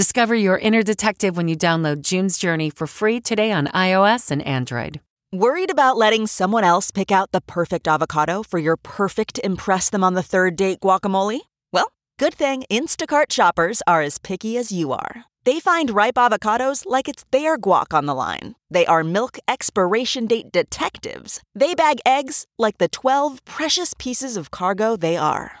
Discover your inner detective when you download June's Journey for free today on iOS and Android. Worried about letting someone else pick out the perfect avocado for your perfect Impress Them on the Third Date guacamole? Well, good thing Instacart shoppers are as picky as you are. They find ripe avocados like it's their guac on the line. They are milk expiration date detectives. They bag eggs like the 12 precious pieces of cargo they are.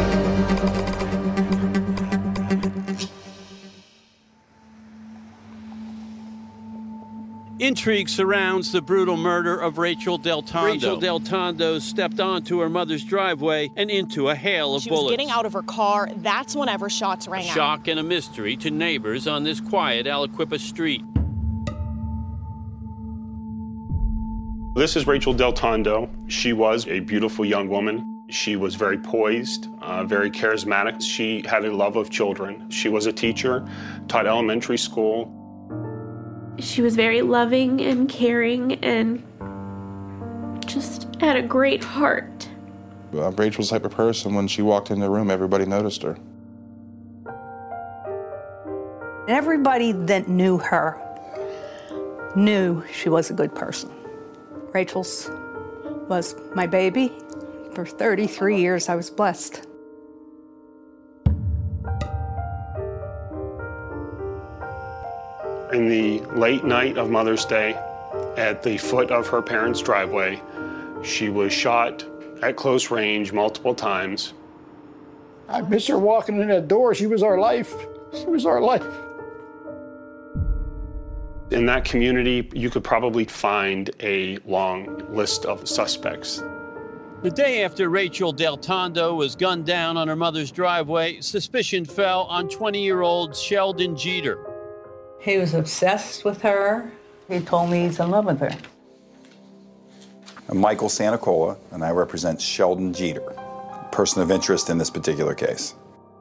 Intrigue surrounds the brutal murder of Rachel Del Tondo. Rachel Del Tondo stepped onto her mother's driveway and into a hail of she bullets. was getting out of her car. That's whenever shots rang out. Shock and a mystery to neighbors on this quiet Aliquippa street. This is Rachel Del Tondo. She was a beautiful young woman. She was very poised, uh, very charismatic. She had a love of children. She was a teacher, taught elementary school. She was very loving and caring and just had a great heart. Uh, Rachel's the type of person, when she walked in the room, everybody noticed her. Everybody that knew her knew she was a good person. Rachel's was my baby. For 33 years, I was blessed. In the late night of Mother's Day, at the foot of her parents' driveway, she was shot at close range multiple times. I miss her walking in that door. She was our life. She was our life. In that community, you could probably find a long list of suspects. The day after Rachel Del Tondo was gunned down on her mother's driveway, suspicion fell on 20 year old Sheldon Jeter. He was obsessed with her. He told me he's in love with her. I'm Michael Santicola, and I represent Sheldon Jeter, person of interest in this particular case.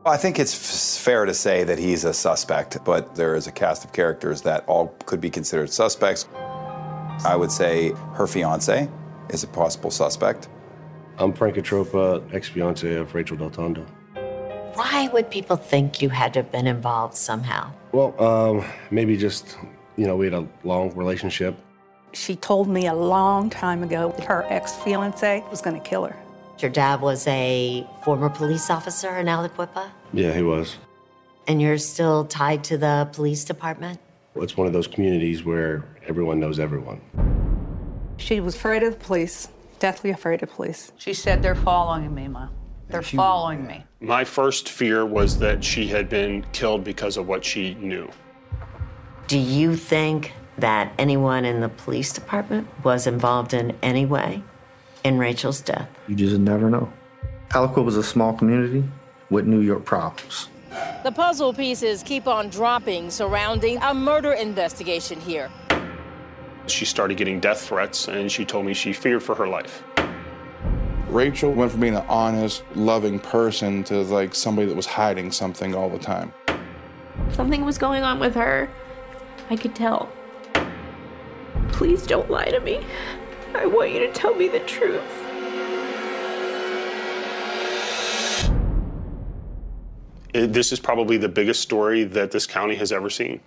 I think it's f- fair to say that he's a suspect, but there is a cast of characters that all could be considered suspects. I would say her fiance is a possible suspect. I'm Frank Catroppa, ex-fiance of Rachel Del Tondo. Why would people think you had to have been involved somehow? Well, um, maybe just, you know, we had a long relationship. She told me a long time ago that her ex fiance was going to kill her. Your dad was a former police officer in Aliquippa, Yeah, he was. and you're still tied to the police department? It's one of those communities where everyone knows everyone. She was afraid of the police, deathly afraid of police. She said, They're following me, Ma. They're following me. My first fear was that she had been killed because of what she knew. Do you think that anyone in the police department was involved in any way in Rachel's death? You just never know. Aliquippa was a small community with New York problems. The puzzle pieces keep on dropping surrounding a murder investigation here. She started getting death threats, and she told me she feared for her life. Rachel went from being an honest, loving person to like somebody that was hiding something all the time. Something was going on with her. I could tell. Please don't lie to me. I want you to tell me the truth. It, this is probably the biggest story that this county has ever seen.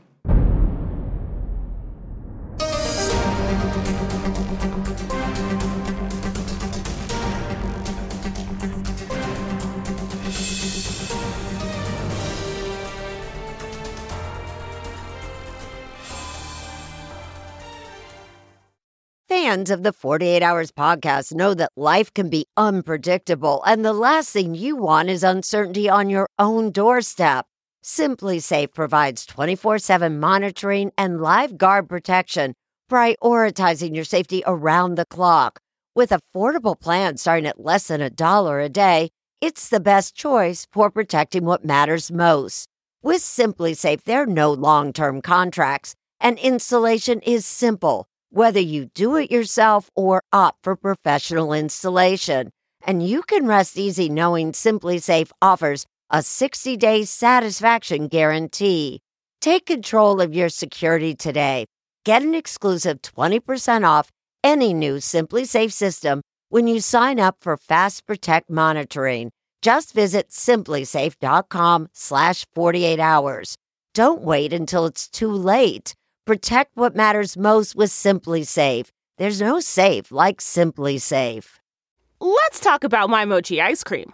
Fans of the 48 Hours podcast know that life can be unpredictable, and the last thing you want is uncertainty on your own doorstep. SimpliSafe provides 24 7 monitoring and live guard protection, prioritizing your safety around the clock. With affordable plans starting at less than a dollar a day, it's the best choice for protecting what matters most. With SimpliSafe, there are no long term contracts, and installation is simple whether you do it yourself or opt for professional installation. And you can rest easy knowing SimpliSafe offers a 60 day satisfaction guarantee. Take control of your security today. Get an exclusive 20% off any new SimpliSafe system when you sign up for Fast Protect monitoring. Just visit simplisafe.com slash 48 hours. Don't wait until it's too late. Protect what matters most with SimpliSafe. There's no safe like SimpliSafe. Let's talk about my mochi ice cream.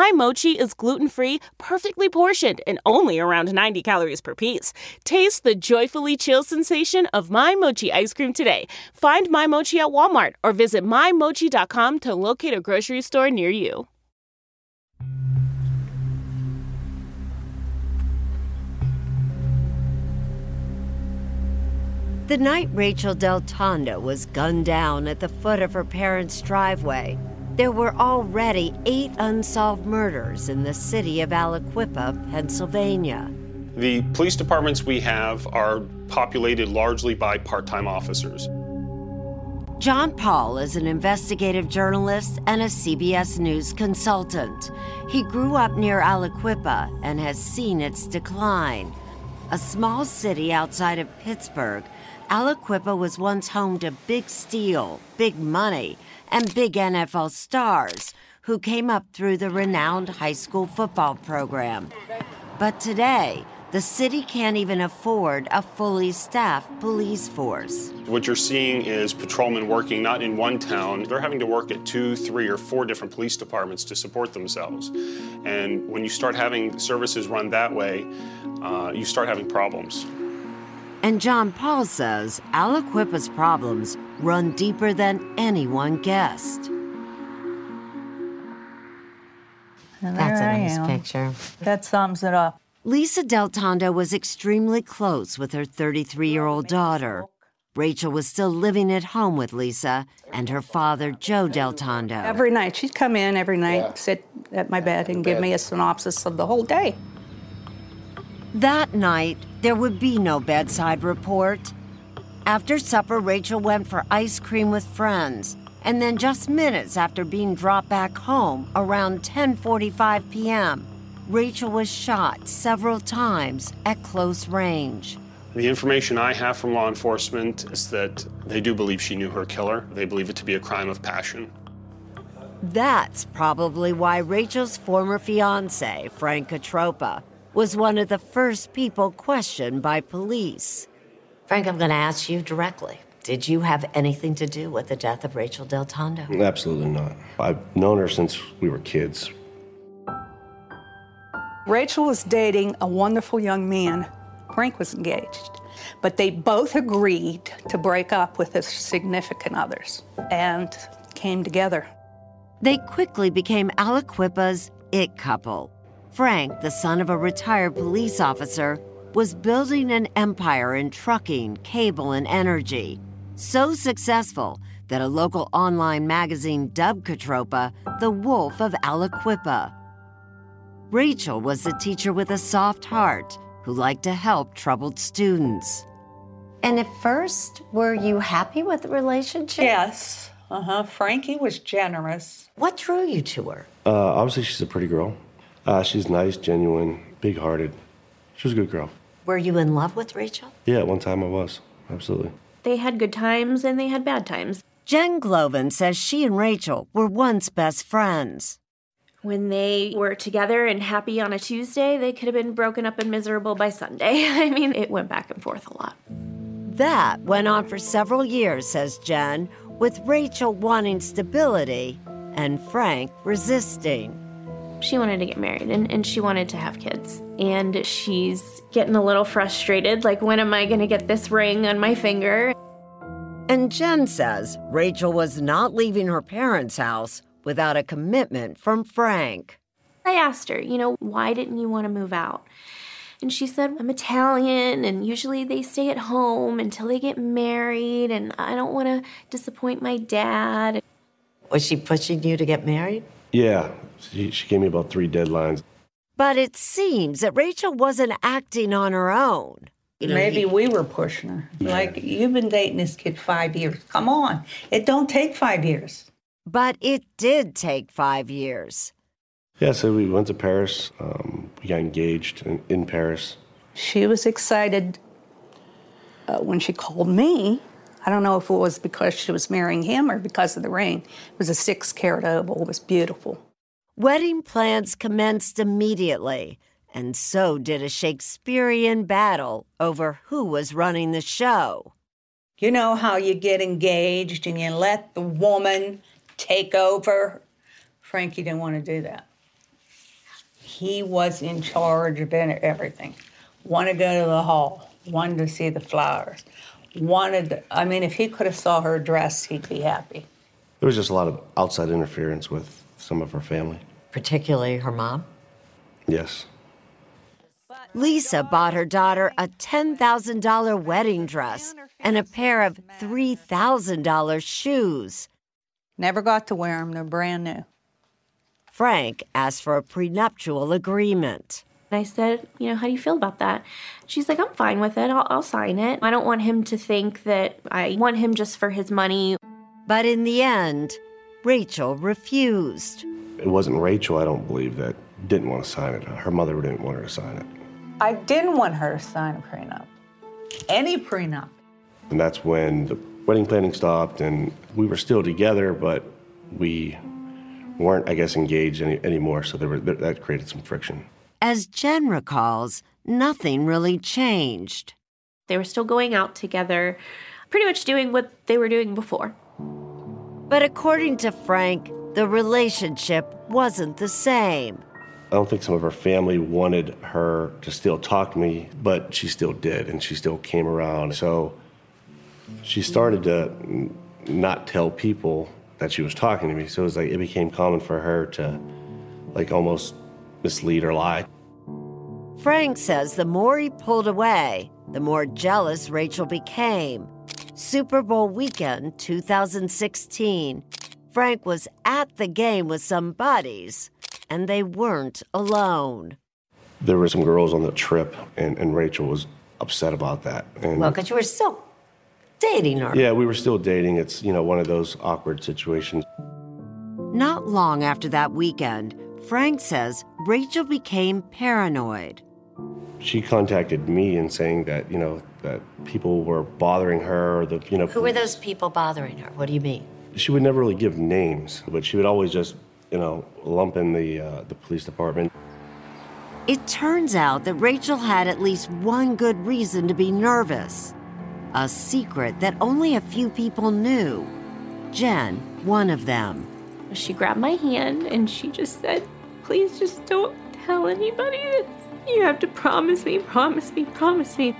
My mochi is gluten free, perfectly portioned, and only around 90 calories per piece. Taste the joyfully chill sensation of My Mochi ice cream today. Find My Mochi at Walmart or visit MyMochi.com to locate a grocery store near you. The night Rachel Del Tondo was gunned down at the foot of her parents' driveway, there were already eight unsolved murders in the city of Aliquippa, Pennsylvania. The police departments we have are populated largely by part time officers. John Paul is an investigative journalist and a CBS News consultant. He grew up near Aliquippa and has seen its decline. A small city outside of Pittsburgh, Aliquippa was once home to Big Steel, Big Money, and big NFL stars who came up through the renowned high school football program. But today, the city can't even afford a fully staffed police force. What you're seeing is patrolmen working not in one town, they're having to work at two, three, or four different police departments to support themselves. And when you start having services run that way, uh, you start having problems. And John Paul says Aliquippa's problems run deeper than anyone guessed. And That's there a I nice am. picture. That sums it up. Lisa Del Tondo was extremely close with her 33 year old daughter. Rachel was still living at home with Lisa and her father, Joe Del Tondo. Every night, she'd come in every night, sit at my bed, and give me a synopsis of the whole day. That night, there would be no bedside report. After supper, Rachel went for ice cream with friends, and then just minutes after being dropped back home around 10:45 p.m., Rachel was shot several times at close range. The information I have from law enforcement is that they do believe she knew her killer. They believe it to be a crime of passion. That's probably why Rachel's former fiance, Frank Catroppa, was one of the first people questioned by police. Frank, I'm going to ask you directly. Did you have anything to do with the death of Rachel Del Tondo? Absolutely not. I've known her since we were kids. Rachel was dating a wonderful young man. Frank was engaged. But they both agreed to break up with their significant others and came together. They quickly became Aliquippa's it couple. Frank, the son of a retired police officer, was building an empire in trucking, cable, and energy. So successful that a local online magazine dubbed Catroppa the Wolf of Aliquippa. Rachel was a teacher with a soft heart who liked to help troubled students. And at first, were you happy with the relationship? Yes. Uh huh. Frankie was generous. What drew you to her? Uh, obviously, she's a pretty girl. Uh, she's nice, genuine, big hearted. She was a good girl. Were you in love with Rachel? Yeah, at one time I was. Absolutely. They had good times and they had bad times. Jen Glovin says she and Rachel were once best friends. When they were together and happy on a Tuesday, they could have been broken up and miserable by Sunday. I mean, it went back and forth a lot. That went on for several years, says Jen, with Rachel wanting stability and Frank resisting. She wanted to get married and, and she wanted to have kids. And she's getting a little frustrated like, when am I going to get this ring on my finger? And Jen says Rachel was not leaving her parents' house without a commitment from Frank. I asked her, you know, why didn't you want to move out? And she said, I'm Italian, and usually they stay at home until they get married, and I don't want to disappoint my dad. Was she pushing you to get married? Yeah, she, she gave me about three deadlines. But it seems that Rachel wasn't acting on her own. You know, Maybe he, we were pushing her. Yeah. Like, you've been dating this kid five years. Come on. It don't take five years. But it did take five years. Yeah, so we went to Paris. Um, we got engaged in, in, Paris. She was excited uh, when she called me. I don't know if it was because she was marrying him or because of the ring. It was a six carat oval, It was beautiful. Wedding plans commenced immediately, and so did a Shakespearean battle over who was running the show. You know how you get engaged and you let the woman take over? Frankie didn't want to do that. He was in charge of everything. Wanted to go to the hall, wanted to see the flowers, wanted, I mean, if he could have saw her dress, he'd be happy. There was just a lot of outside interference with some of her family. Particularly her mom? Yes. Lisa bought her daughter a $10,000 wedding dress and a pair of $3,000 shoes. Never got to wear them, they're brand new. Frank asked for a prenuptial agreement. I said, you know, how do you feel about that? She's like, I'm fine with it. I'll, I'll, sign it. I don't want him to think that I want him just for his money. But in the end, Rachel refused. It wasn't Rachel, I don't believe, that didn't want to sign it. Her mother didn't want her to sign it. I didn't want her to sign a prenup. Any prenup. And that's when the wedding planning stopped, and we were still together, but we weren't, I guess, engaged any, anymore, so there were, that created some friction. As Jen recalls, nothing really changed. They were still going out together, pretty much doing what they were doing before. But according to Frank, the relationship wasn't the same. I don't think some of her family wanted her to still talk to me, but she still did, and she still came around. So she started to not tell people that she was talking to me. So it was like it became common for her to like almost mislead or lie. Frank says the more he pulled away, the more jealous Rachel became. Super Bowl weekend 2016, Frank was at the game with some buddies, and they weren't alone. There were some girls on the trip, and, and Rachel was upset about that. And well, because you were still dating her. Yeah, we were still dating. It's, you know, one of those awkward situations. Not long after that weekend, Frank says Rachel became paranoid. She contacted me and saying that, you know, that people were bothering her or the, you know. Who were those people bothering her? What do you mean? She would never really give names, but she would always just, you know, lump in the uh, the police department. It turns out that Rachel had at least one good reason to be nervous. A secret that only a few people knew. Jen, one of them. She grabbed my hand and she just said, Please just don't tell anybody this. You have to promise me, promise me, promise me.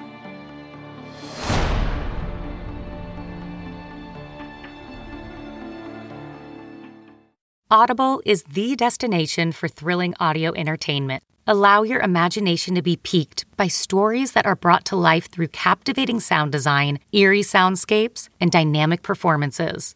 Audible is the destination for thrilling audio entertainment. Allow your imagination to be piqued by stories that are brought to life through captivating sound design, eerie soundscapes, and dynamic performances.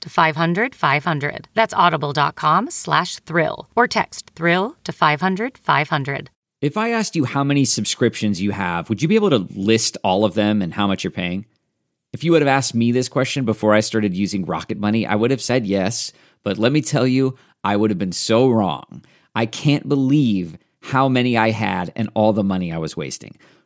to 500 500. That's audible.com slash thrill or text thrill to 500 500. If I asked you how many subscriptions you have, would you be able to list all of them and how much you're paying? If you would have asked me this question before I started using Rocket Money, I would have said yes. But let me tell you, I would have been so wrong. I can't believe how many I had and all the money I was wasting.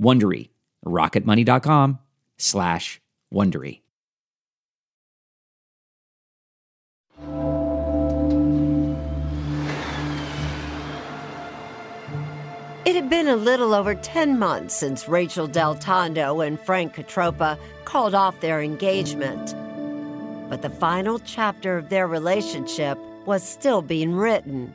Wondery. rocketmoney.com slash Wondery. It had been a little over 10 months since Rachel Del Tondo and Frank Catroppa called off their engagement. But the final chapter of their relationship was still being written.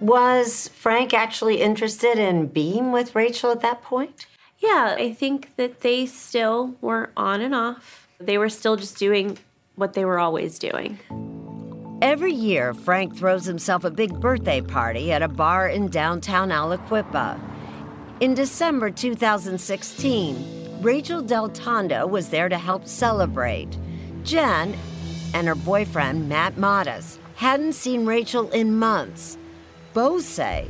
Was Frank actually interested in being with Rachel at that point? Yeah, I think that they still were on and off. They were still just doing what they were always doing. Every year, Frank throws himself a big birthday party at a bar in downtown Aliquippa. In December 2016, Rachel Del Tondo was there to help celebrate. Jen and her boyfriend, Matt Modis, hadn't seen Rachel in months. Both say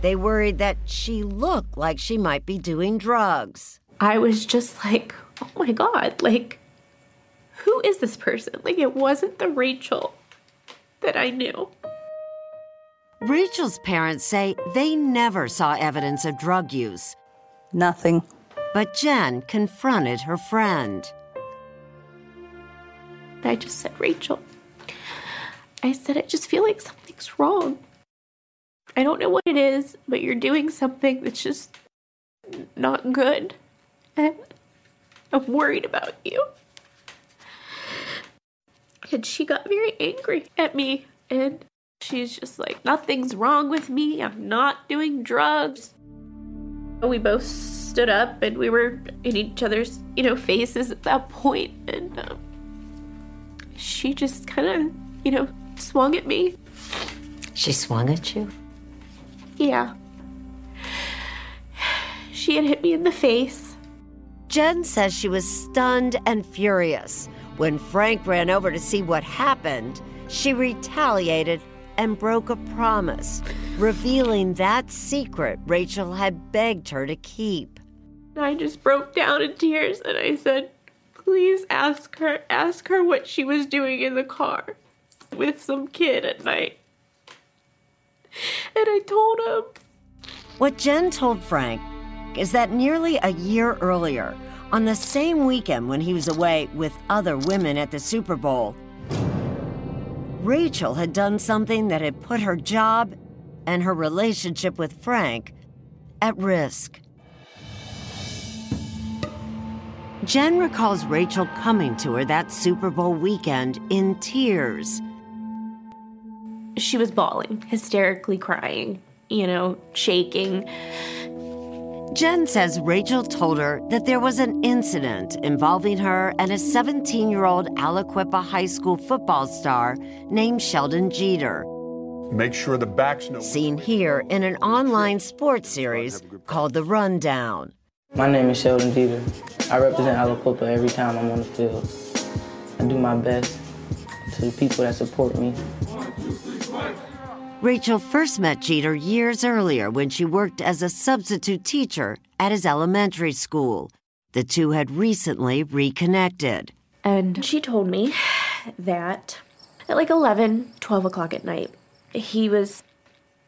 they worried that she looked like she might be doing drugs. I was just like, oh my God, like, who is this person? Like, it wasn't the Rachel that I knew. Rachel's parents say they never saw evidence of drug use. Nothing. But Jen confronted her friend. I just said, Rachel, I said, I just feel like something's wrong. I don't know what it is, but you're doing something that's just not good. And I'm worried about you. And she got very angry at me. And she's just like, nothing's wrong with me. I'm not doing drugs. We both stood up and we were in each other's, you know, faces at that point. And um, she just kind of, you know, swung at me. She swung at you? Yeah. She had hit me in the face. Jen says she was stunned and furious. When Frank ran over to see what happened, she retaliated and broke a promise, revealing that secret Rachel had begged her to keep. I just broke down in tears and I said, Please ask her, ask her what she was doing in the car with some kid at night. And I told him. What Jen told Frank is that nearly a year earlier, on the same weekend when he was away with other women at the Super Bowl, Rachel had done something that had put her job and her relationship with Frank at risk. Jen recalls Rachel coming to her that Super Bowl weekend in tears. She was bawling, hysterically crying, you know, shaking. Jen says Rachel told her that there was an incident involving her and a 17 year old Aliquippa High School football star named Sheldon Jeter. Make sure the backs know. Seen here in an online sports series called The Rundown. My name is Sheldon Jeter. I represent Aliquippa every time I'm on the field. I do my best to the people that support me. Rachel first met Jeter years earlier when she worked as a substitute teacher at his elementary school. The two had recently reconnected. And she told me that at like 11, 12 o'clock at night, he was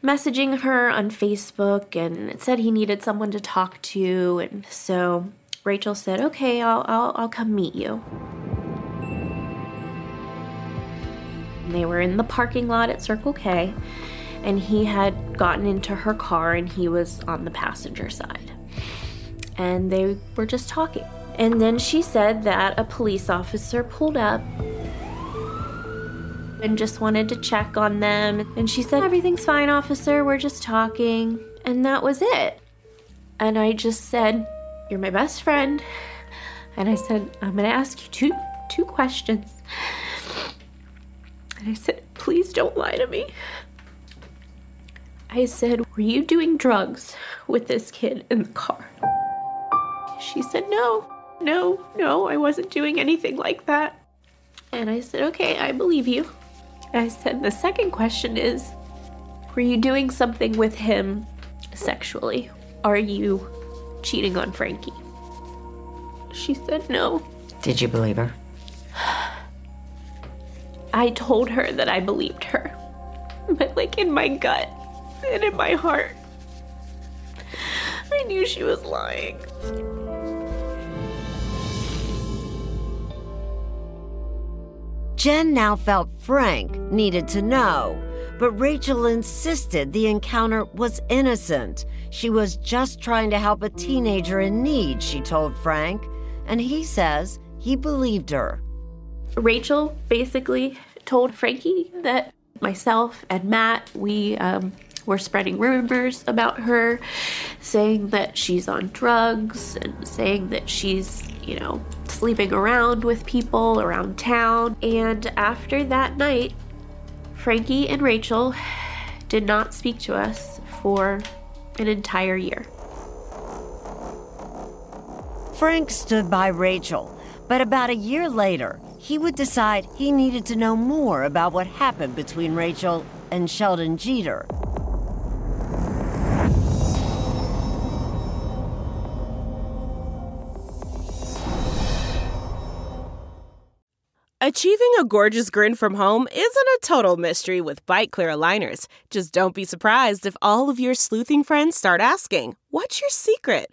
messaging her on Facebook and said he needed someone to talk to. And so Rachel said, okay, I'll, I'll, I'll come meet you. And they were in the parking lot at Circle K, and he had gotten into her car and he was on the passenger side. And they were just talking. And then she said that a police officer pulled up and just wanted to check on them. And she said, Everything's fine, officer, we're just talking. And that was it. And I just said, You're my best friend. And I said, I'm gonna ask you two two questions. And I said, Please don't lie to me. I said, Were you doing drugs with this kid in the car? She said, No, no, no, I wasn't doing anything like that. And I said, Okay, I believe you. I said, The second question is, Were you doing something with him sexually? Are you cheating on Frankie? She said, No. Did you believe her? I told her that I believed her. But, like, in my gut and in my heart, I knew she was lying. Jen now felt Frank needed to know, but Rachel insisted the encounter was innocent. She was just trying to help a teenager in need, she told Frank, and he says he believed her. Rachel basically told Frankie that myself and Matt, we um, were spreading rumors about her, saying that she's on drugs and saying that she's, you know, sleeping around with people around town. And after that night, Frankie and Rachel did not speak to us for an entire year. Frank stood by Rachel, but about a year later, he would decide he needed to know more about what happened between Rachel and Sheldon Jeter. Achieving a gorgeous grin from home isn't a total mystery with Byte clear aligners. Just don't be surprised if all of your sleuthing friends start asking, What's your secret?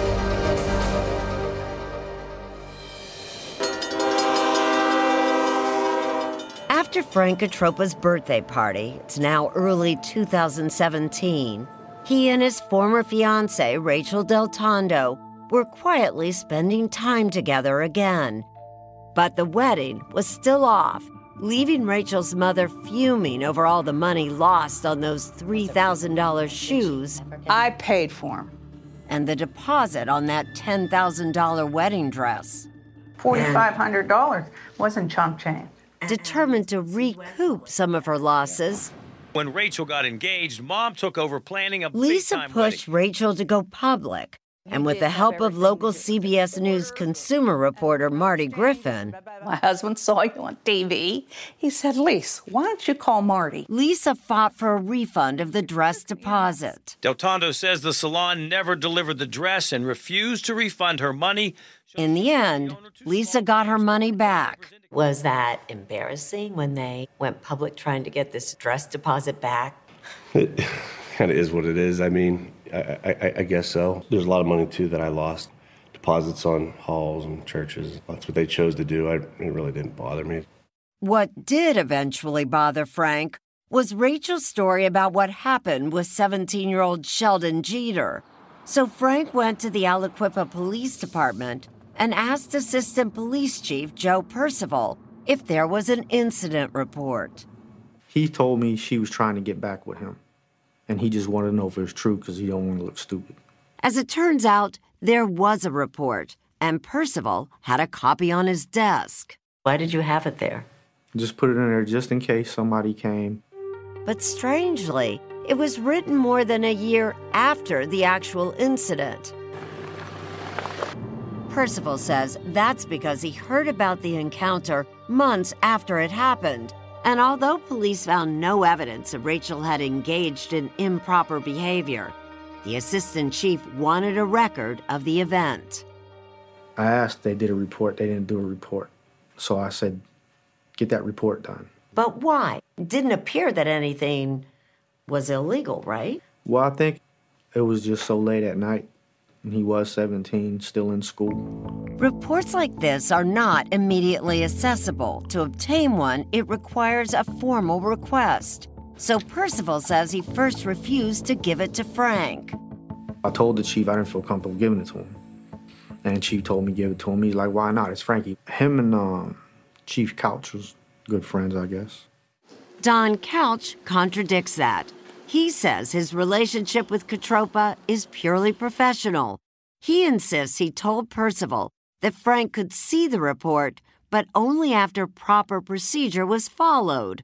After Frank Catroppa's birthday party, it's now early 2017, he and his former fiancee, Rachel Del Tondo, were quietly spending time together again. But the wedding was still off, leaving Rachel's mother fuming over all the money lost on those $3,000 shoes. I paid for them. and the deposit on that $10,000 wedding dress. $4,500 wasn't chump change. Determined to recoup some of her losses, When Rachel got engaged, mom took over planning a Lisa big-time pushed Rachel to go public. And with the help of local CBS News consumer reporter Marty Griffin, My husband saw you on TV. He said, Lise, why don't you call Marty? Lisa fought for a refund of the dress deposit. Del Tondo says the salon never delivered the dress and refused to refund her money. In the end, Lisa got her money back. Was that embarrassing when they went public trying to get this dress deposit back? It kind of is what it is. I mean, I, I, I guess so. There's a lot of money too that I lost. Deposits on halls and churches. That's what they chose to do. I, it really didn't bother me. What did eventually bother Frank was Rachel's story about what happened with 17 year old Sheldon Jeter. So Frank went to the Aliquippa Police Department and asked Assistant Police Chief Joe Perciavalle if there was an incident report. He told me she was trying to get back with him, and he just wanted to know if it was true because he don't want to look stupid. As it turns out, there was a report, and Perciavalle had a copy on his desk. Why did you have it there? Just put it in there just in case somebody came. But strangely, it was written more than a year after the actual incident. Perciavalle says that's because he heard about the encounter months after it happened. And although police found no evidence that Rachel had engaged in improper behavior, the assistant chief wanted a record of the event. I asked, they did a report. They didn't do a report. So I said, get that report done. But why? It didn't appear that anything was illegal, right? Well, I think it was just so late at night, he was 17, still in school. Reports like this are not immediately accessible. To obtain one, it requires a formal request. So Perciavalle says he first refused to give it to Frank. I told the chief I didn't feel comfortable giving it to him. And chief told me give it to him. He's like, why not? It's Frankie. Him and um, Chief Couch was good friends, I guess. Don Couch contradicts that. He says his relationship with Catroppa is purely professional. He insists he told Perciavalle that Frank could see the report, but only after proper procedure was followed.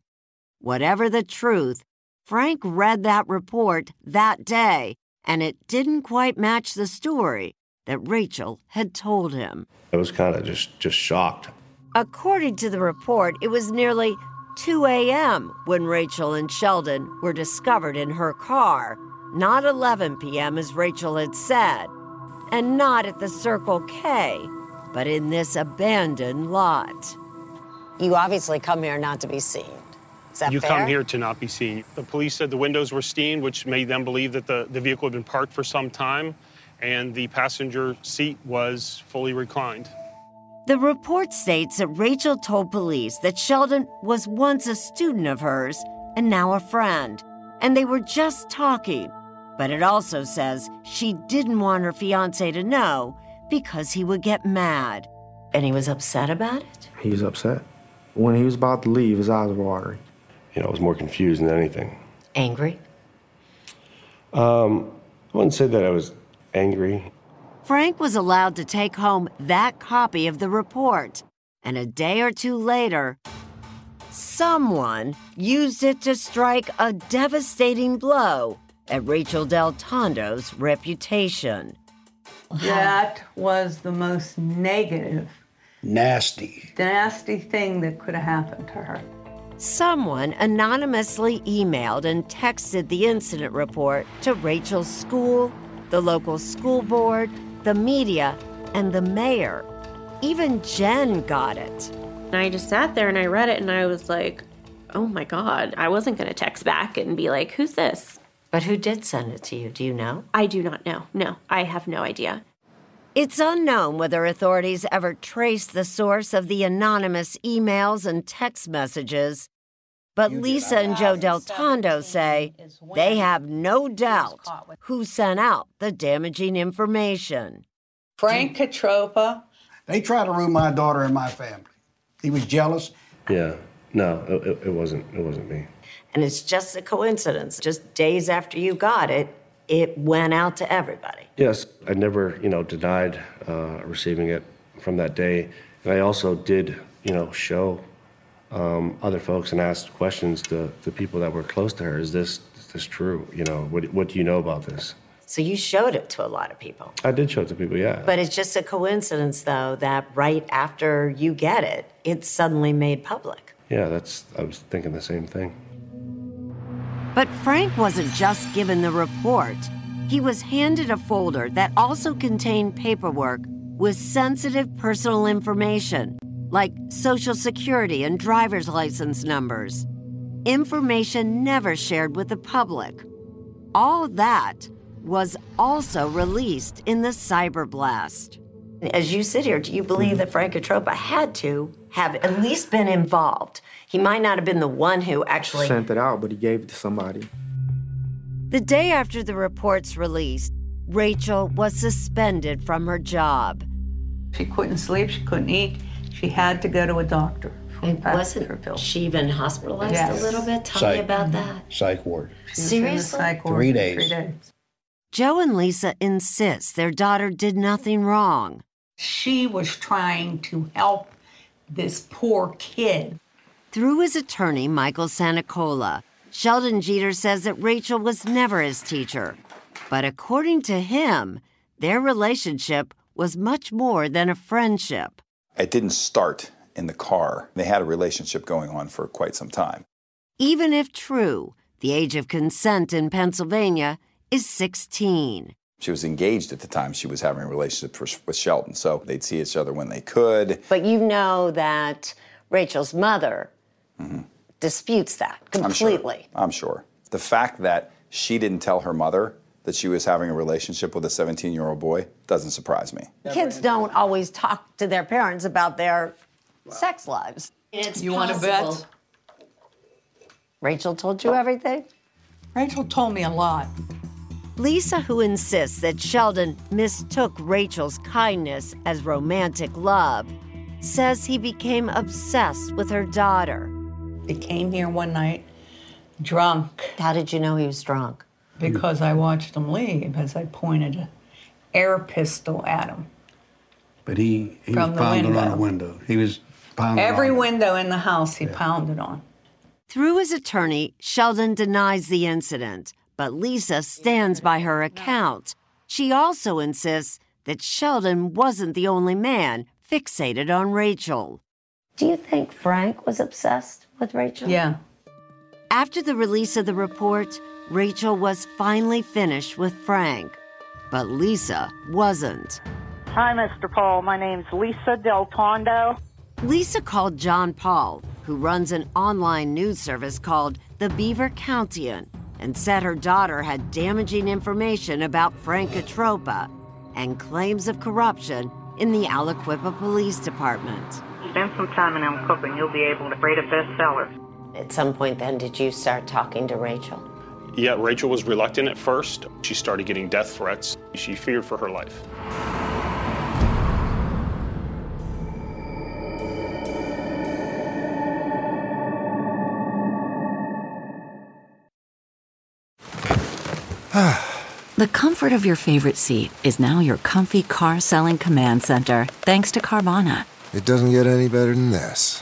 Whatever the truth, Frank read that report that day, and it didn't quite match the story that Rachel had told him. I was kind of just just shocked. According to the report, it was nearly 2 a.m. when Rachel and Sheldon were discovered in her car, not 11 p.m. as Rachel had said, and not at the Circle K, but in this abandoned lot. You obviously come here not to be seen. Is that you fair? come here to not be seen. The police said the windows were steamed, which made them believe that the, the vehicle had been parked for some time, and the passenger seat was fully reclined. The report states that Rachel told police that Sheldon was once a student of hers and now a friend, and they were just talking. But it also says she didn't want her fiance to know because he would get mad. And he was upset about it? He was upset. When he was about to leave, his eyes were watering. You know, I was more confused than anything. Angry? Um, I wouldn't say that I was angry. Frank was allowed to take home that copy of the report, and a day or two later, someone used it to strike a devastating blow at Rachel Del Tondo's reputation. That was the most negative, Nasty. nasty thing that could have happened to her. Someone anonymously emailed and texted the incident report to Rachel's school, the local school board, the media, and the mayor. Even Jen got it. And I just sat there and I read it and I was like, oh my God. I wasn't going to text back and be like, who's this? But who did send it to you? Do you know? I do not know. No, I have no idea. It's unknown whether authorities ever traced the source of the anonymous emails and text messages, but Lisa and Joe Del Tondo say they have no doubt who sent out the damaging information. Frank Catroppa. They tried to ruin my daughter and my family. He was jealous. Yeah. No, it, it- it wasn't. It wasn't me. And it's just a coincidence. Just days after you got it, it went out to everybody. Yes, I never, you know, denied uh, receiving it from that day, and I also did, you know, show um, other folks and asked questions to the people that were close to her. Is this is this true? You know, what what do you know about this? So you showed it to a lot of people. I did show it to people, yeah. But it's just a coincidence, though, that right after you get it, it's suddenly made public. Yeah, that's. I was thinking the same thing. But Frank wasn't just given the report. He was handed a folder that also contained paperwork with sensitive personal information, like social security and driver's license numbers. Information never shared with the public. All that was also released in the cyber blast. As you sit here, do you believe that Frank Catroppa had to have at least been involved? He might not have been the one who actually Sent it out, but he gave it to somebody. The day after the reports released, Rachel was suspended from her job. She couldn't sleep, she couldn't eat. She had to go to a doctor. And wasn't she even hospitalized Yes. a little bit? Tell me about that. Psych ward. She was in the Seriously? psych ward Three days. Three days. Joe and Lisa insist their daughter did nothing wrong. She was trying to help this poor kid. Through his attorney, Michael Santicola, Sheldon Jeter says that Rachel was never his teacher. But according to him, their relationship was much more than a friendship. It didn't start in the car. They had a relationship going on for quite some time. Even if true, the age of consent in Pennsylvania is 16. She was engaged at the time she was having a relationship for, with Sheldon, so they'd see each other when they could. But you know that Rachel's mother disputes that Mm-hmm. I'm sure. completely. I'm sure. The fact that she didn't tell her mother that she was having a relationship with a 17 year old boy doesn't surprise me. Kids don't always talk to their parents about their sex lives. It's You want to possible. bet? Rachel told you everything? Rachel told me a lot. Lisa, who insists that Sheldon mistook Rachel's kindness as romantic love, says he became obsessed with her daughter. He came here one night drunk. How did you know he was drunk? Because I watched him leave as I pointed an air pistol at him. But he, he From was the pounding on a window. He was pounding Every on it. window in the house he pounded on. Through his attorney, Sheldon denies the incident, but Lisa stands by her account. She also insists that Sheldon wasn't the only man fixated on Rachel. Do you think Frank was obsessed with Rachel? Yeah. After the release of the report, Rachel was finally finished with Frank, but Lisa wasn't. Hi, Mr. Paul. My name's Lisa Del Tondo. Lisa called John Paul, who runs an online news service called The Beaver Countian, and said her daughter had damaging information about Frank Catroppa and claims of corruption in the Aliquippa Police Department. Spend some time in Aliquippa and you'll be able to rate a bestseller. At some point, then, did you start talking to Rachel? Yeah, Rachel was reluctant at first. She started getting death threats. She feared for her life. The comfort of your favorite seat is now your comfy car selling command center, thanks to Carvana. It doesn't get any better than this.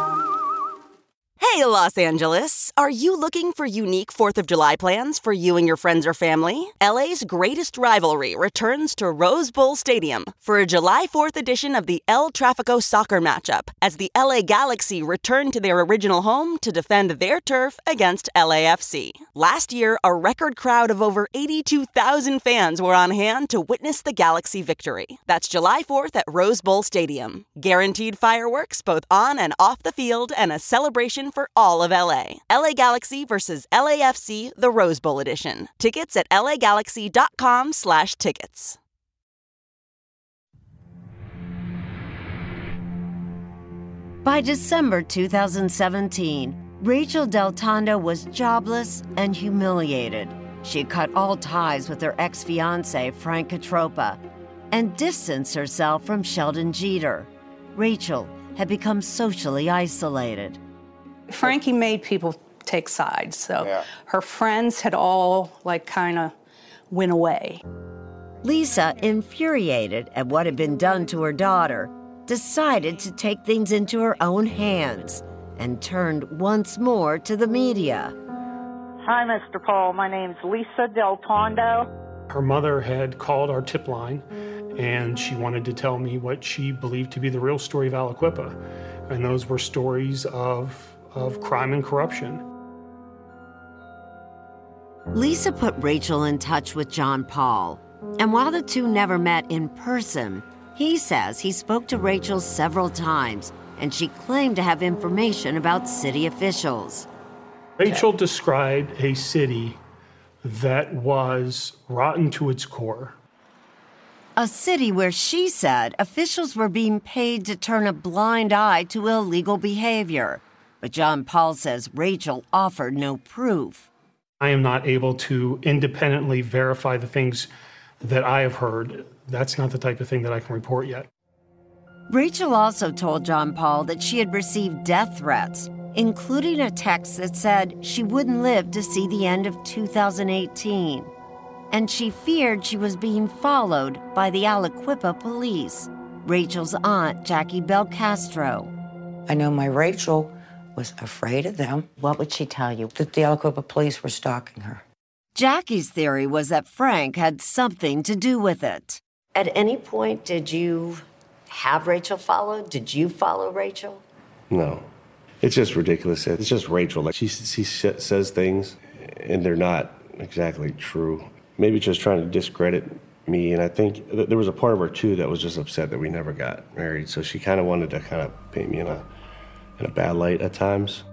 Hey, Los Angeles! Are you looking for unique 4th of July plans for you and your friends or family? LA's greatest rivalry returns to Rose Bowl Stadium for a July 4th edition of the El Trafico soccer matchup as the LA Galaxy return to their original home to defend their turf against LAFC. Last year, a record crowd of over 82,000 fans were on hand to witness the Galaxy victory. That's July 4th at Rose Bowl Stadium. Guaranteed fireworks both on and off the field and a celebration for all of LA. LA Galaxy versus LAFC, the Rose Bowl edition. Tickets at lagalaxy.com slash tickets. By December 2017, Rachel Del Tondo was jobless and humiliated. She cut all ties with her ex fiance, Frank Catroppa, and distanced herself from Sheldon Jeter. Rachel had become socially isolated. Frankie made people take sides, so her friends had all, like, kind of went away. Lisa, infuriated at what had been done to her daughter, decided to take things into her own hands and turned once more to the media. Hi, Mr. Paul. My name's Lisa Del Tondo. Her mother had called our tip line and she wanted to tell me what she believed to be the real story of Aliquippa. And those were stories of, of crime and corruption. Lisa put Rachel in touch with John Paul, and while the two never met in person, he says he spoke to Rachel several times and she claimed to have information about city officials. Rachel described a city that was rotten to its core. A city where she said officials were being paid to turn a blind eye to illegal behavior. But John Paul says Rachel offered no proof. I am not able to independently verify the things that I have heard. That's not the type of thing that I can report yet. Rachel also told John Paul that she had received death threats, including a text that said she wouldn't live to see the end of 2018. And she feared she was being followed by the Aliquippa police, Rachel's aunt, Jackie Belcastro. I know my Rachel was afraid of them. What would she tell you? That the Aliquippa police were stalking her. Jackie's theory was that Frank had something to do with it. At any point, did you have Rachel followed? Did you follow Rachel? No. It's just ridiculous. It's just Rachel. Like she, she says things and they're not exactly true. Maybe just trying to discredit me. And I think th- there was a part of her too that was just upset that we never got married. So she kind of wanted to kind of paint me in a in a bad light at times.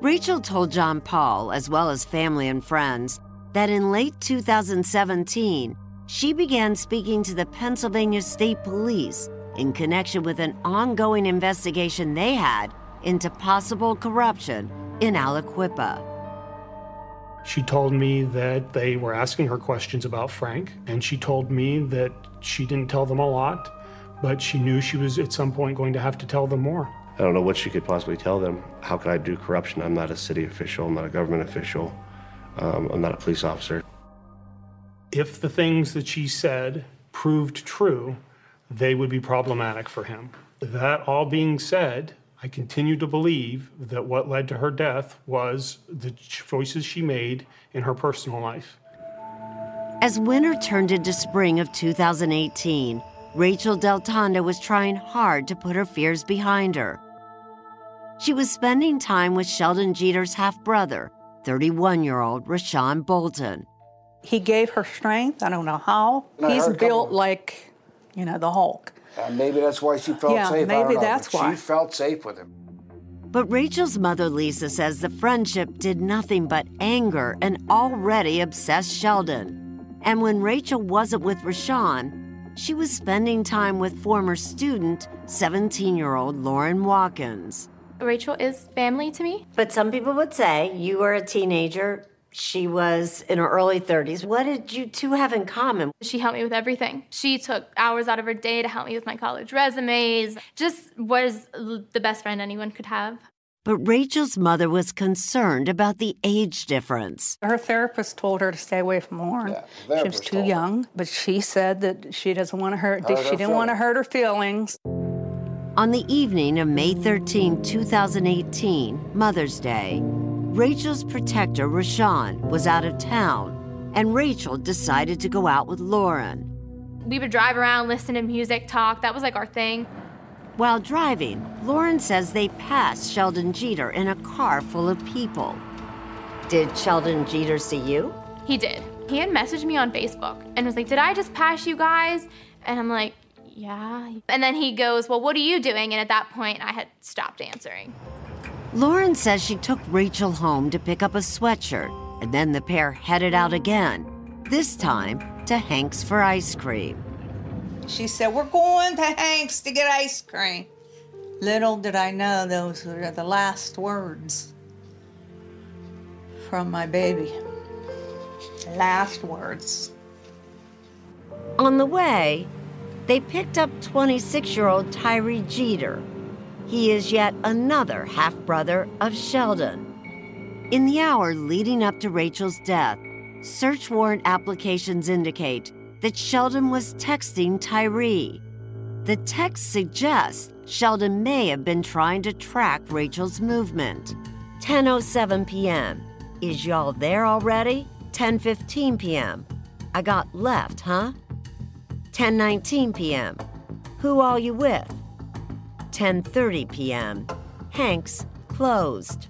Rachel told John Paul, as well as family and friends, that in late 2017, she began speaking to the Pennsylvania State Police in connection with an ongoing investigation they had into possible corruption in Aliquippa. She told me that they were asking her questions about Frank, and she told me that she didn't tell them a lot, but she knew she was at some point going to have to tell them more. I don't know what she could possibly tell them. How could I do corruption? I'm not a city official. I'm not a government official. Um, I'm not a police officer. If the things that she said proved true, they would be problematic for him. That all being said, I continue to believe that what led to her death was the choices she made in her personal life. As winter turned into spring of 2018, Rachel Del Tondo was trying hard to put her fears behind her. She was spending time with Sheldon Jeter's half brother, 31 year old Rashawn Bolton. He gave her strength. I don't know how. I He's heard a couple- built like, you know, the Hulk. And maybe that's why she felt Yeah, safe. I maybe don't know, that's why. She felt safe with him. But Rachel's mother, Lisa, says the friendship did nothing but anger an already obsessed Sheldon. And when Rachel wasn't with Rashawn, she was spending time with former student, 17 year old Lauren Watkins. Rachel is family to me. But some people would say you were a teenager. She was in her early 30s. What did you two have in common? She helped me with everything. She took hours out of her day to help me with my college resumes. Just was the best friend anyone could have. But Rachel's mother was concerned about the age difference. Her therapist told her to stay away from Lauren. she was too young, but she said that she doesn't want to hurt. Hurt she didn't want to hurt her feelings. On the evening of May 13, 2018, Mother's Day, Rachel's protector, Rashawn, was out of town, and Rachel decided to go out with Lauren. We would drive around, listen to music, talk. That was like our thing. While driving, Lauren says they passed Sheldon Jeter in a car full of people. Did Sheldon Jeter see you? He did. He had messaged me on Facebook and was like, Did I just pass you guys? And I'm like, Yeah. And then he goes, Well, what are you doing? And at that point, I had stopped answering. Lauren says she took Rachel home to pick up a sweatshirt, and then the pair headed out again, this time to Hank's for ice cream. She said, We're going to Hank's to get ice cream. Little did I know those were the last words from my baby. Last words. On the way, they picked up 26 year old Tyree Jeter. He is yet another half brother of Sheldon. In the hour leading up to Rachel's death, search warrant applications indicate that Sheldon was texting Tyree. The text suggests Sheldon may have been trying to track Rachel's movement. 10:07 p.m. Is y'all there already? 10:15 p.m. I got left, huh? 10:19 p.m. Who all you with? 10:30 p.m. Hanks closed.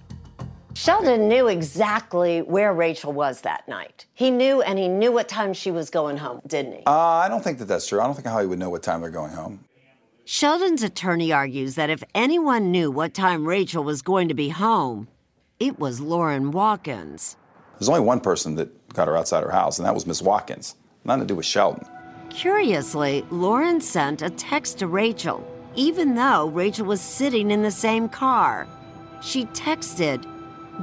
Sheldon knew exactly where Rachel was that night. He knew, and he knew what time she was going home, didn't he? Uh, I don't think that that's true. I don't think how he would know what time they're going home. Sheldon's attorney argues that if anyone knew what time Rachel was going to be home, it was Lauren Watkins. There's only one person that got her outside her house, and that was Miss Watkins. Nothing to do with Sheldon. Curiously, Lauren sent a text to Rachel, even though Rachel was sitting in the same car. She texted,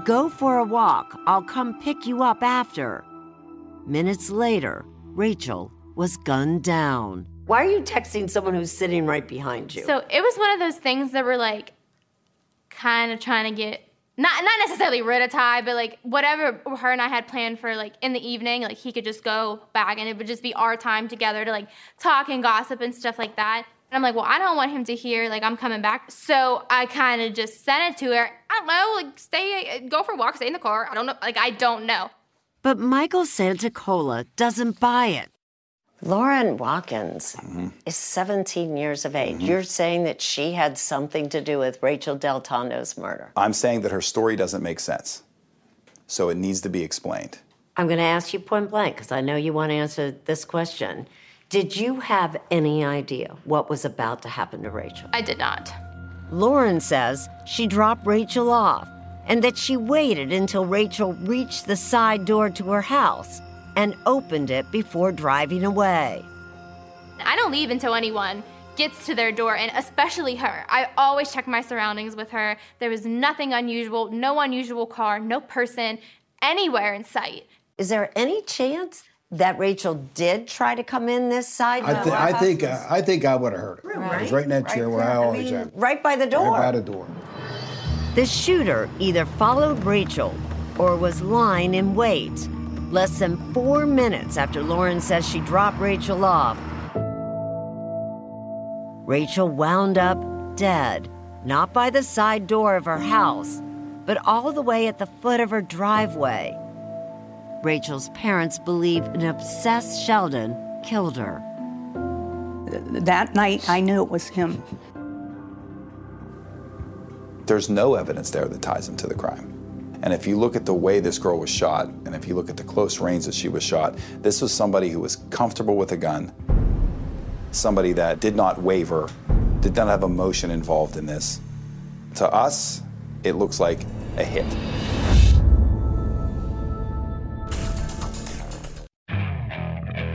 Go for a walk. I'll come pick you up after. Minutes later, Rachel was gunned down. Why are you texting someone who's sitting right behind you? So it was one of those things that were like kind of trying to get not not necessarily rid of Ty, but like whatever her and I had planned for like in the evening, like he could just go back and it would just be our time together to like talk and gossip and stuff like that. And I'm like, well, I don't want him to hear like I'm coming back. So I kind of just sent it to her. I don't know, like stay, go for a walk, stay in the car. I don't know, like I don't know. But Michael Santicola doesn't buy it. Lauren Watkins mm-hmm. is 17 years of age. Mm-hmm. You're saying that she had something to do with Rachel Del Tondo's murder. I'm saying that her story doesn't make sense. So it needs to be explained. I'm going to ask you point blank because I know you want to answer this question. Did you have any idea what was about to happen to Rachel? I did not. Lauren says she dropped Rachel off and that she waited until Rachel reached the side door to her house and opened it before driving away. I don't leave until anyone gets to their door, and especially her. I always check my surroundings with her. There was nothing unusual, no unusual car, no person anywhere in sight. Is there any chance that Rachel did try to come in this side I, door? th- I think uh, I think I would have heard it. I was right in that chair where I always am. right by the door. Right by the door. The shooter either followed Rachel or was lying in wait. Less than four minutes after Lauren says she dropped Rachel off, Rachel wound up dead, not by the side door of her house, but all the way at the foot of her driveway. Rachel's parents believe an obsessed Sheldon killed her. That night, I knew it was him. There's no evidence there that ties him to the crime. And if you look at the way this girl was shot, and if you look at the close range that she was shot, this was somebody who was comfortable with a gun, somebody that did not waver, did not have emotion involved in this. To us, it looks like a hit.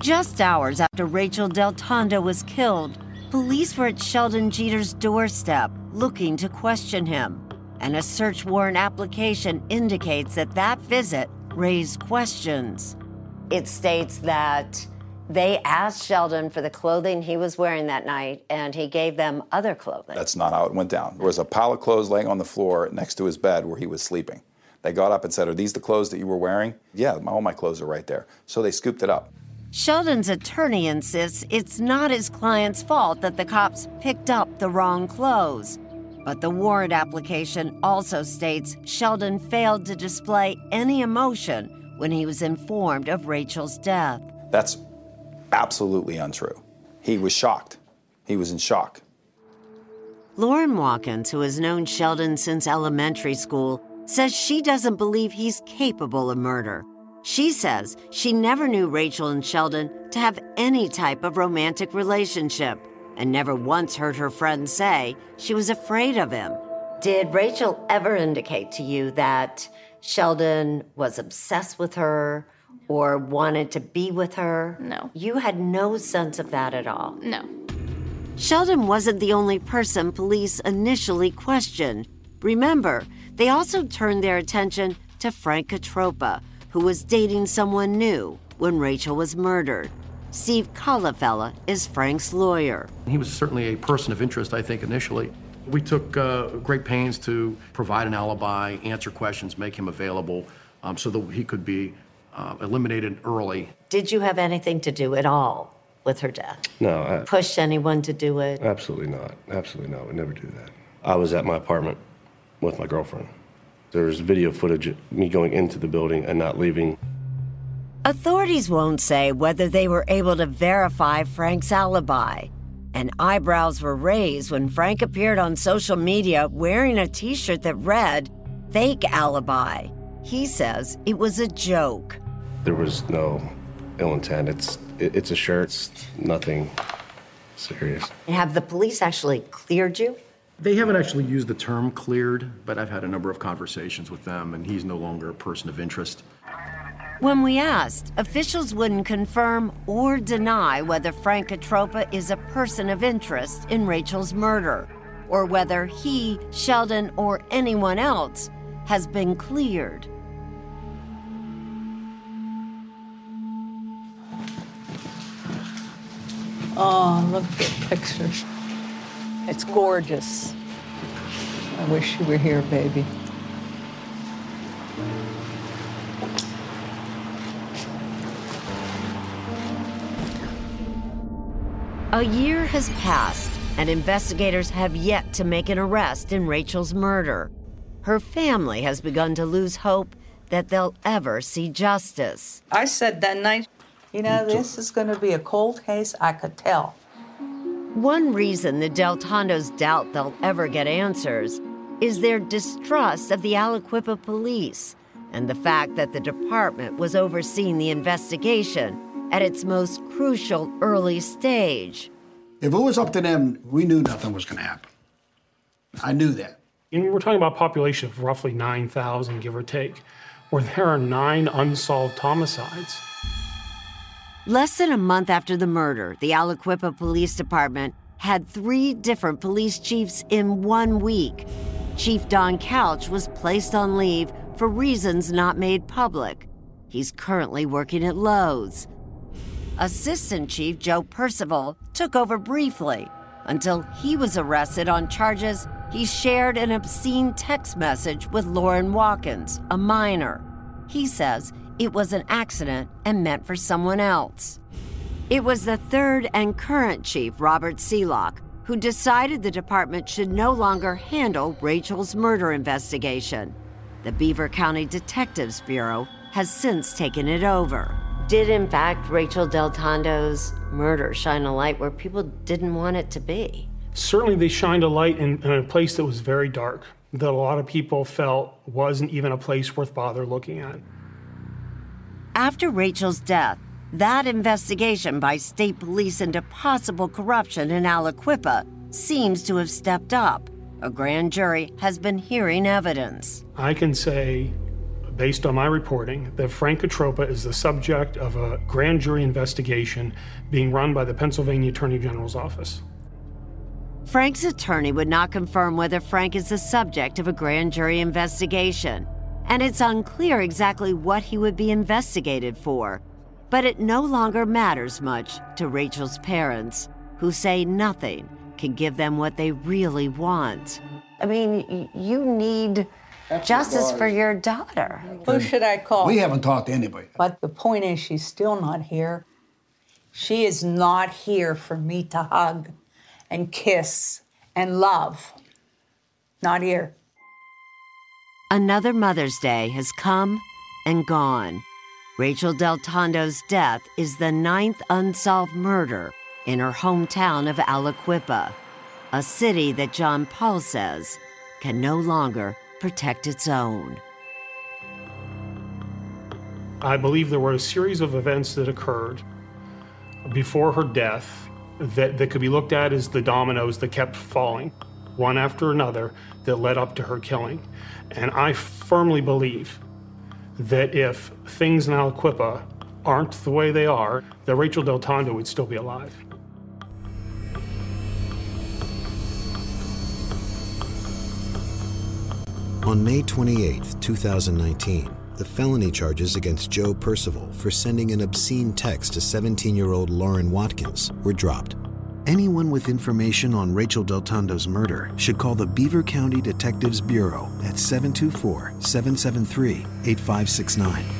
Just hours after Rachel Del Tondo was killed, police were at Sheldon Jeter's doorstep looking to question him. And a search warrant application indicates that that visit raised questions. It states that They asked Sheldon for the clothing he was wearing that night, and he gave them other clothing. That's not how it went down. There was a pile of clothes laying on the floor next to his bed where he was sleeping. They got up and said, Are these the clothes that you were wearing? Yeah, all my clothes are right there. So they scooped it up. Sheldon's attorney insists it's not his client's fault that the cops picked up the wrong clothes. But the warrant application also states Sheldon failed to display any emotion when he was informed of Rachel's death. That's absolutely untrue. He was shocked. He was in shock. Lauren Watkins, who has known Sheldon since elementary school, says she doesn't believe he's capable of murder. She says she never knew Rachel and Sheldon to have any type of romantic relationship and never once heard her friend say she was afraid of him. Did Rachel ever indicate to you that Sheldon was obsessed with her or wanted to be with her? No. You had no sense of that at all. No. Sheldon wasn't the only person police initially questioned. Remember, they also turned their attention to Frank Catroppa, who was dating someone new when Rachel was murdered. Steve Colafella is Frank's lawyer. He was certainly a person of interest, I think, initially. We took uh, great pains to provide an alibi, answer questions, make him available um, so that he could be uh, eliminated early. Did you have anything to do at all with her death? No, I, Push anyone to do it? absolutely not. Absolutely not. I would never do that. I was at my apartment with my girlfriend. There's video footage of me going into the building and not leaving. Authorities won't say whether they were able to verify Frank's alibi. And eyebrows were raised when Frank appeared on social media wearing a t shirt that read, Fake Alibi. He says it was a joke. There was no ill intent. It's it, it's a shirt. It's nothing serious. Have the police actually cleared you? They haven't actually used the term cleared, but I've had a number of conversations with them, and he's no longer a person of interest. When we asked, officials wouldn't confirm or deny whether Frank Catroppa is a person of interest in Rachel's murder, or whether he, Sheldon, or anyone else has been cleared. Oh, look at the pictures. It's gorgeous. I wish you were here, baby. A year has passed, and investigators have yet to make an arrest in Rachel's murder. Her family has begun to lose hope that they'll ever see justice. I said that night, you know, this is going to be a cold case. I could tell. One reason the Del Tondos doubt they'll ever get answers is their distrust of the Aliquippa police and the fact that the department was overseeing the investigation at its most crucial early stage. If it was up to them, we knew nothing was going to happen. I knew that. And we're talking about a population of roughly 9,000, give or take, where there are nine unsolved homicides. Less than a month after the murder, the Aliquippa Police Department had three different police chiefs in one week. Chief Don Couch was placed on leave for reasons not made public. He's currently working at Lowe's. Assistant Chief Joe Perciavalle took over briefly until he was arrested on charges he shared an obscene text message with Lauren Watkins, a minor. He says it was an accident and meant for someone else. It was the third and current chief, Robert Sealock, who decided the department should no longer handle Rachel's murder investigation. The Beaver County Detectives Bureau has since taken it over. Did, in fact, Rachel Del Tondo's murder shine a light where people didn't want it to be? Certainly, they shined a light in, in a place that was very dark, that a lot of people felt wasn't even a place worth bother looking at. After Rachel's death, that investigation by state police into possible corruption in Aliquippa seems to have stepped up. A grand jury has been hearing evidence. I can say, based on my reporting, that Frank Catroppa is the subject of a grand jury investigation being run by the Pennsylvania Attorney General's office. Frank's attorney would not confirm whether Frank is the subject of a grand jury investigation, and it's unclear exactly what he would be investigated for. But it no longer matters much to Rachel's parents, who say nothing can give them what they really want. I mean, you need justice for your daughter. Who should I call? We haven't talked to anybody. But the point is, she's still not here. She is not here for me to hug and kiss and love. Not here. Another Mother's Day has come and gone. Rachel Del Tondo's death is the ninth unsolved murder in her hometown of Aliquippa, a city that John Paul says can no longer protect its own. I believe there were a series of events that occurred before her death that, that could be looked at as the dominoes that kept falling, one after another, that led up to her killing. And I firmly believe that if things in Aliquippa aren't the way they are, that Rachel Del Tondo would still be alive. On May 28, 2019, the felony charges against Joe Perciavalle for sending an obscene text to 17 year old Lauren Watkins were dropped. Anyone with information on Rachel Del Tondo's murder should call the Beaver County Detectives Bureau at 724 773 8569.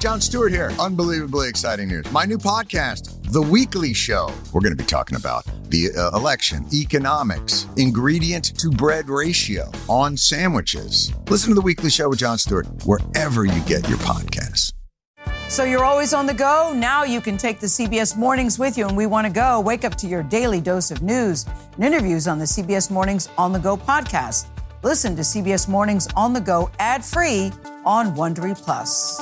Jon Stewart here. Unbelievably exciting news. My new podcast, The Weekly Show. We're going to be talking about the uh, election, economics, ingredient to bread ratio on sandwiches. Listen to The Weekly Show with Jon Stewart wherever you get your podcasts. So you're always on the go? Now you can take the CBS Mornings with you, and we want to go. Wake up to your daily dose of news and interviews on the CBS Mornings On the Go podcast. Listen to CBS Mornings On the Go ad free on Wondery Plus.